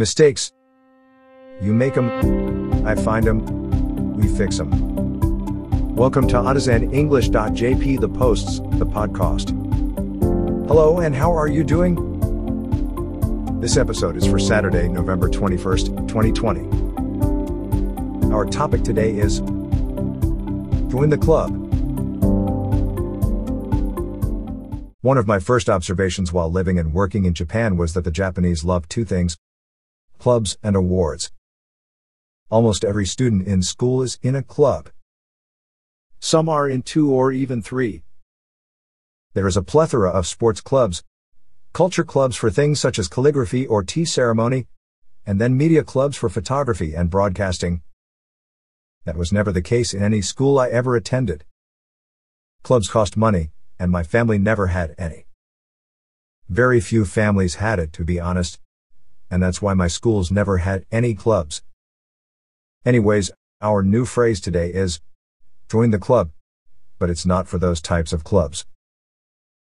Mistakes. You make 'em, I find 'em, we fix 'em. Welcome to AutozenEnglish.jp The Posts, the podcast. Hello, and how are you doing? This episode is for Saturday, November 21st, 2020. Our topic today is Join the Club. One of my first observations while living and working in Japan was that the Japanese love two things clubs and awards. Almost every student in school is in a club. Some are in two or even three. There is a plethora of sports clubs, culture clubs for things such as calligraphy or tea ceremony, and then media clubs for photography and broadcasting. That was never the case in any school I ever attended. Clubs cost money, and my family never had any. Very few families had it, to be honest, and that's why my schools never had any clubs. Anyways, our new phrase today is join the club, but it's not for those types of clubs.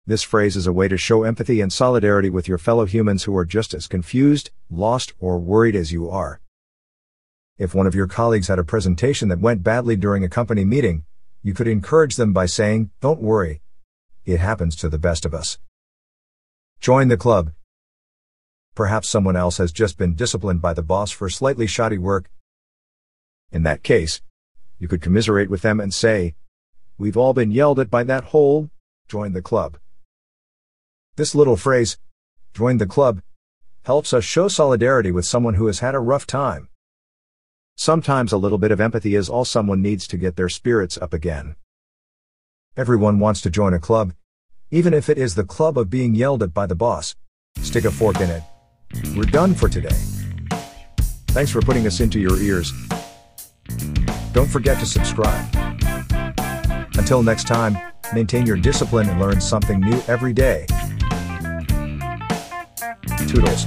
This phrase is a way to show empathy and solidarity with your fellow humans who are just as confused, lost, or worried as you are. If one of your colleagues had a presentation that went badly during a company meeting, you could encourage them by saying, Don't worry, it happens to the best of us. Join the club. Perhaps someone else has just been disciplined by the boss for slightly shoddy work. In that case, you could commiserate with them and say, We've all been yelled at by that hole, join the club. This little phrase, join the club, helps us show solidarity with someone who has had a rough time. Sometimes a little bit of empathy is all someone needs to get their spirits up again. Everyone wants to join a club, even if it is the club of being yelled at by the boss. Stick a fork in it. We're done for today. Thanks for putting us into your ears. Don't forget to subscribe. Until next time, maintain your discipline and learn something new every day. Toodles.